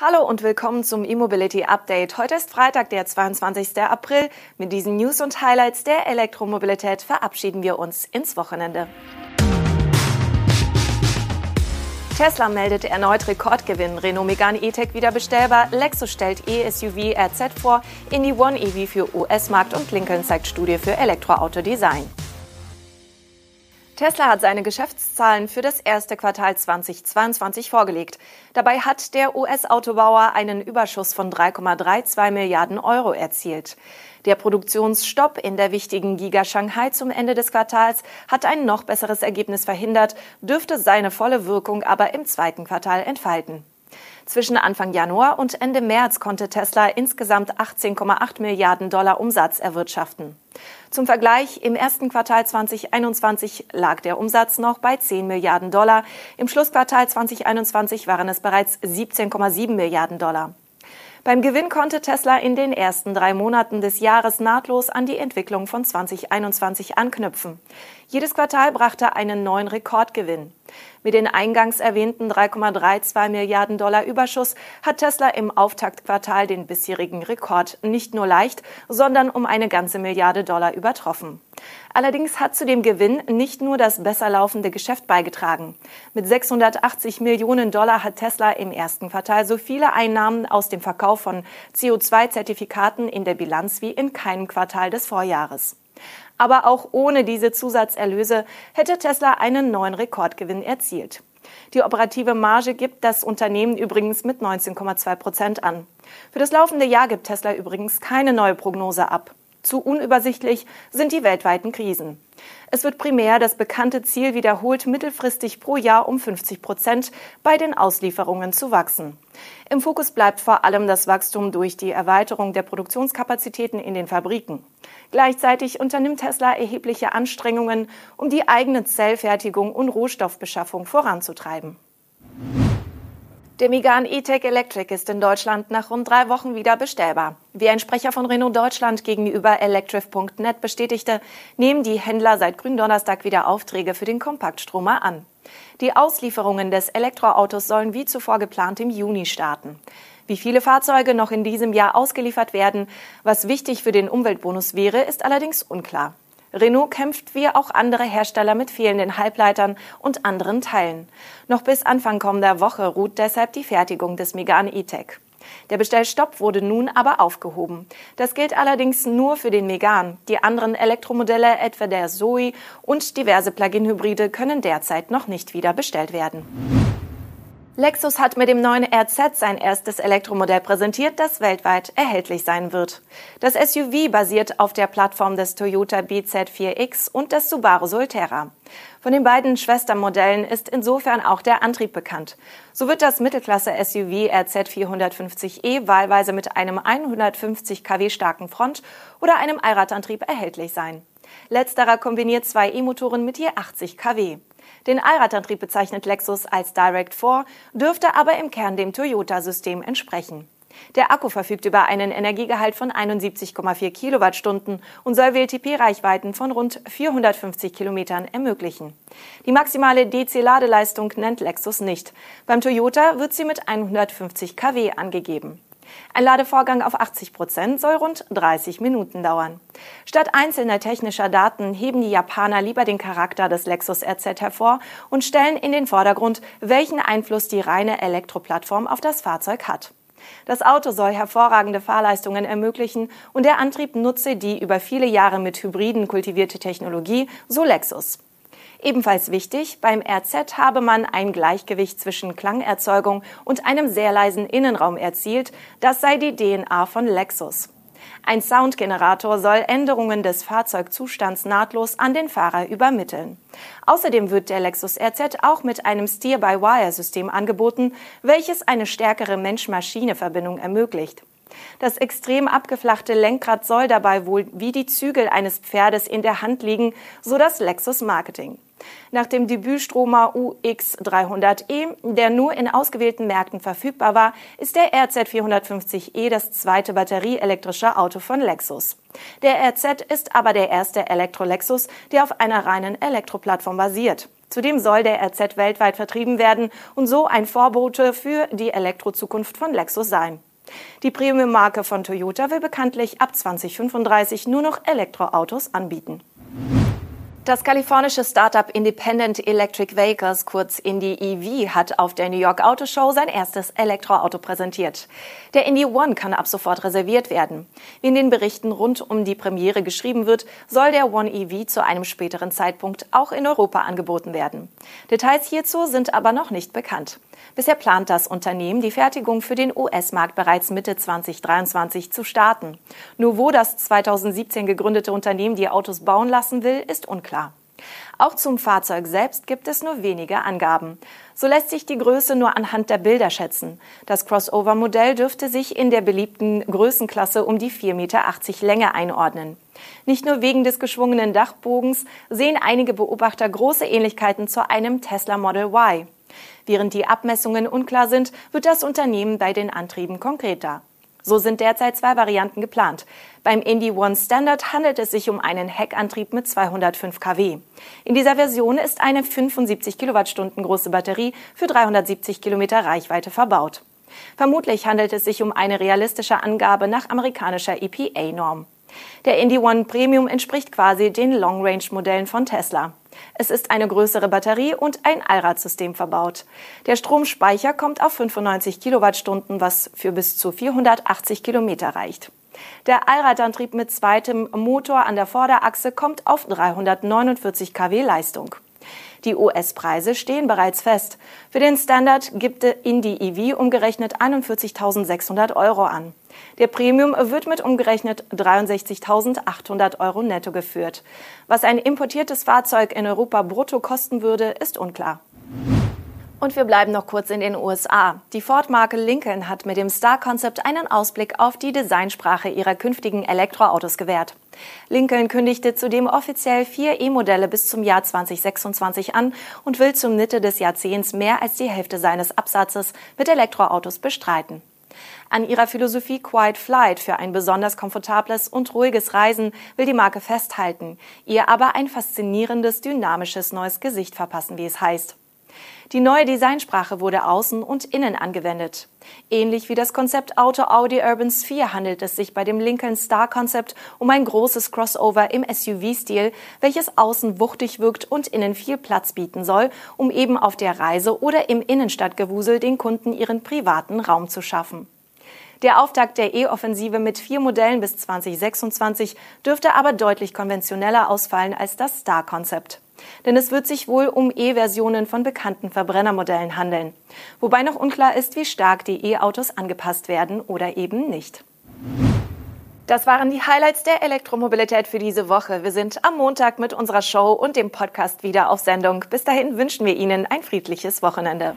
Hallo und willkommen zum E-Mobility Update. Heute ist Freitag, der 22. April. Mit diesen News und Highlights der Elektromobilität verabschieden wir uns ins Wochenende. Tesla meldet erneut Rekordgewinn. Renault Megane E-Tech wieder bestellbar. Lexus stellt E-SUV RZ vor. Indie One EV für US-Markt und Lincoln zeigt Studie für Elektroauto-Design. Tesla hat seine Geschäftszahlen für das erste Quartal 2022 vorgelegt. Dabei hat der US-Autobauer einen Überschuss von 3,32 Milliarden Euro erzielt. Der Produktionsstopp in der wichtigen Giga Shanghai zum Ende des Quartals hat ein noch besseres Ergebnis verhindert, dürfte seine volle Wirkung aber im zweiten Quartal entfalten. Zwischen Anfang Januar und Ende März konnte Tesla insgesamt 18,8 Milliarden Dollar Umsatz erwirtschaften. Zum Vergleich, im ersten Quartal 2021 lag der Umsatz noch bei 10 Milliarden Dollar. Im Schlussquartal 2021 waren es bereits 17,7 Milliarden Dollar. Beim Gewinn konnte Tesla in den ersten drei Monaten des Jahres nahtlos an die Entwicklung von 2021 anknüpfen. Jedes Quartal brachte einen neuen Rekordgewinn. Mit den eingangs erwähnten 3,32 Milliarden Dollar Überschuss hat Tesla im Auftaktquartal den bisherigen Rekord nicht nur leicht, sondern um eine ganze Milliarde Dollar übertroffen. Allerdings hat zu dem Gewinn nicht nur das besser laufende Geschäft beigetragen. Mit 680 Millionen Dollar hat Tesla im ersten Quartal so viele Einnahmen aus dem Verkauf von CO2-Zertifikaten in der Bilanz wie in keinem Quartal des Vorjahres. Aber auch ohne diese Zusatzerlöse hätte Tesla einen neuen Rekordgewinn erzielt. Die operative Marge gibt das Unternehmen übrigens mit 19,2 Prozent an. Für das laufende Jahr gibt Tesla übrigens keine neue Prognose ab. Zu unübersichtlich sind die weltweiten Krisen. Es wird primär das bekannte Ziel wiederholt, mittelfristig pro Jahr um 50 Prozent bei den Auslieferungen zu wachsen. Im Fokus bleibt vor allem das Wachstum durch die Erweiterung der Produktionskapazitäten in den Fabriken. Gleichzeitig unternimmt Tesla erhebliche Anstrengungen, um die eigene Zellfertigung und Rohstoffbeschaffung voranzutreiben. Der Megane E-Tech Electric ist in Deutschland nach rund drei Wochen wieder bestellbar. Wie ein Sprecher von Renault Deutschland gegenüber electrif.net bestätigte, nehmen die Händler seit Gründonnerstag wieder Aufträge für den Kompaktstromer an. Die Auslieferungen des Elektroautos sollen wie zuvor geplant im Juni starten. Wie viele Fahrzeuge noch in diesem Jahr ausgeliefert werden, was wichtig für den Umweltbonus wäre, ist allerdings unklar. Renault kämpft wie auch andere Hersteller mit fehlenden Halbleitern und anderen Teilen. Noch bis Anfang kommender Woche ruht deshalb die Fertigung des Megane E-Tech. Der Bestellstopp wurde nun aber aufgehoben. Das gilt allerdings nur für den Megane. Die anderen Elektromodelle, etwa der Zoe und diverse Plug-in-Hybride, können derzeit noch nicht wieder bestellt werden. Lexus hat mit dem neuen RZ sein erstes Elektromodell präsentiert, das weltweit erhältlich sein wird. Das SUV basiert auf der Plattform des Toyota BZ4X und des Subaru Solterra. Von den beiden Schwestermodellen ist insofern auch der Antrieb bekannt. So wird das Mittelklasse-SUV RZ450e wahlweise mit einem 150 kW starken Front- oder einem Allradantrieb erhältlich sein. Letzterer kombiniert zwei E-Motoren mit je 80 kW. Den Allradantrieb bezeichnet Lexus als Direct 4, dürfte aber im Kern dem Toyota-System entsprechen. Der Akku verfügt über einen Energiegehalt von 71,4 Kilowattstunden und soll WLTP-Reichweiten von rund 450 Kilometern ermöglichen. Die maximale DC-Ladeleistung nennt Lexus nicht. Beim Toyota wird sie mit 150 kW angegeben. Ein Ladevorgang auf 80 Prozent soll rund 30 Minuten dauern. Statt einzelner technischer Daten heben die Japaner lieber den Charakter des Lexus RZ hervor und stellen in den Vordergrund, welchen Einfluss die reine Elektroplattform auf das Fahrzeug hat. Das Auto soll hervorragende Fahrleistungen ermöglichen und der Antrieb nutze die über viele Jahre mit Hybriden kultivierte Technologie, so Lexus. Ebenfalls wichtig, beim RZ habe man ein Gleichgewicht zwischen Klangerzeugung und einem sehr leisen Innenraum erzielt. Das sei die DNA von Lexus. Ein Soundgenerator soll Änderungen des Fahrzeugzustands nahtlos an den Fahrer übermitteln. Außerdem wird der Lexus RZ auch mit einem Steer-by-Wire-System angeboten, welches eine stärkere Mensch-Maschine-Verbindung ermöglicht. Das extrem abgeflachte Lenkrad soll dabei wohl wie die Zügel eines Pferdes in der Hand liegen, so das Lexus Marketing. Nach dem Debütstromer UX300e, der nur in ausgewählten Märkten verfügbar war, ist der RZ450e das zweite batterieelektrische Auto von Lexus. Der RZ ist aber der erste Elektro-Lexus, der auf einer reinen Elektroplattform basiert. Zudem soll der RZ weltweit vertrieben werden und so ein Vorbote für die Elektrozukunft von Lexus sein. Die Premium-Marke von Toyota will bekanntlich ab 2035 nur noch Elektroautos anbieten. Das kalifornische Startup Independent Electric Vehicles, kurz Indy EV, hat auf der New York Auto Show sein erstes Elektroauto präsentiert. Der Indy One kann ab sofort reserviert werden. Wie in den Berichten rund um die Premiere geschrieben wird, soll der One EV zu einem späteren Zeitpunkt auch in Europa angeboten werden. Details hierzu sind aber noch nicht bekannt. Bisher plant das Unternehmen, die Fertigung für den US-Markt bereits Mitte 2023 zu starten. Nur wo das 2017 gegründete Unternehmen die Autos bauen lassen will, ist unklar. Auch zum Fahrzeug selbst gibt es nur wenige Angaben. So lässt sich die Größe nur anhand der Bilder schätzen. Das Crossover-Modell dürfte sich in der beliebten Größenklasse um die 4,80 Meter Länge einordnen. Nicht nur wegen des geschwungenen Dachbogens sehen einige Beobachter große Ähnlichkeiten zu einem Tesla Model Y. Während die Abmessungen unklar sind, wird das Unternehmen bei den Antrieben konkreter. So sind derzeit zwei Varianten geplant. Beim Indy One Standard handelt es sich um einen Heckantrieb mit 205 kW. In dieser Version ist eine 75 Kilowattstunden große Batterie für 370 Kilometer Reichweite verbaut. Vermutlich handelt es sich um eine realistische Angabe nach amerikanischer EPA-Norm. Der Indy One Premium entspricht quasi den Long-Range-Modellen von Tesla. Es ist eine größere Batterie und ein Allradsystem verbaut. Der Stromspeicher kommt auf 95 Kilowattstunden, was für bis zu 480 Kilometer reicht. Der Allradantrieb mit zweitem Motor an der Vorderachse kommt auf 349 kW Leistung. Die US-Preise stehen bereits fest. Für den Standard gibt Indy EV umgerechnet 41.600 Euro an. Der Premium wird mit umgerechnet 63.800 Euro netto geführt. Was ein importiertes Fahrzeug in Europa brutto kosten würde, ist unklar. Und wir bleiben noch kurz in den USA. Die Ford-Marke Lincoln hat mit dem Star Concept einen Ausblick auf die Designsprache ihrer künftigen Elektroautos gewährt. Lincoln kündigte zudem offiziell vier E-Modelle bis zum Jahr 2026 an und will zum Mitte des Jahrzehnts mehr als die Hälfte seines Absatzes mit Elektroautos bestreiten. An ihrer Philosophie Quiet Flight für ein besonders komfortables und ruhiges Reisen will die Marke festhalten, ihr aber ein faszinierendes, dynamisches neues Gesicht verpassen, wie es heißt. Die neue Designsprache wurde außen und innen angewendet. Ähnlich wie das Konzeptauto Audi Urban Sphere handelt es sich bei dem Lincoln Star Concept um ein großes Crossover im SUV-Stil, welches außen wuchtig wirkt und innen viel Platz bieten soll, um eben auf der Reise oder im Innenstadtgewusel den Kunden ihren privaten Raum zu schaffen. Der Auftakt der E-Offensive mit vier Modellen bis 2026 dürfte aber deutlich konventioneller ausfallen als das Star-Konzept. Denn es wird sich wohl um E-Versionen von bekannten Verbrennermodellen handeln. Wobei noch unklar ist, wie stark die E-Autos angepasst werden oder eben nicht. Das waren die Highlights der Elektromobilität für diese Woche. Wir sind am Montag mit unserer Show und dem Podcast wieder auf Sendung. Bis dahin wünschen wir Ihnen ein friedliches Wochenende.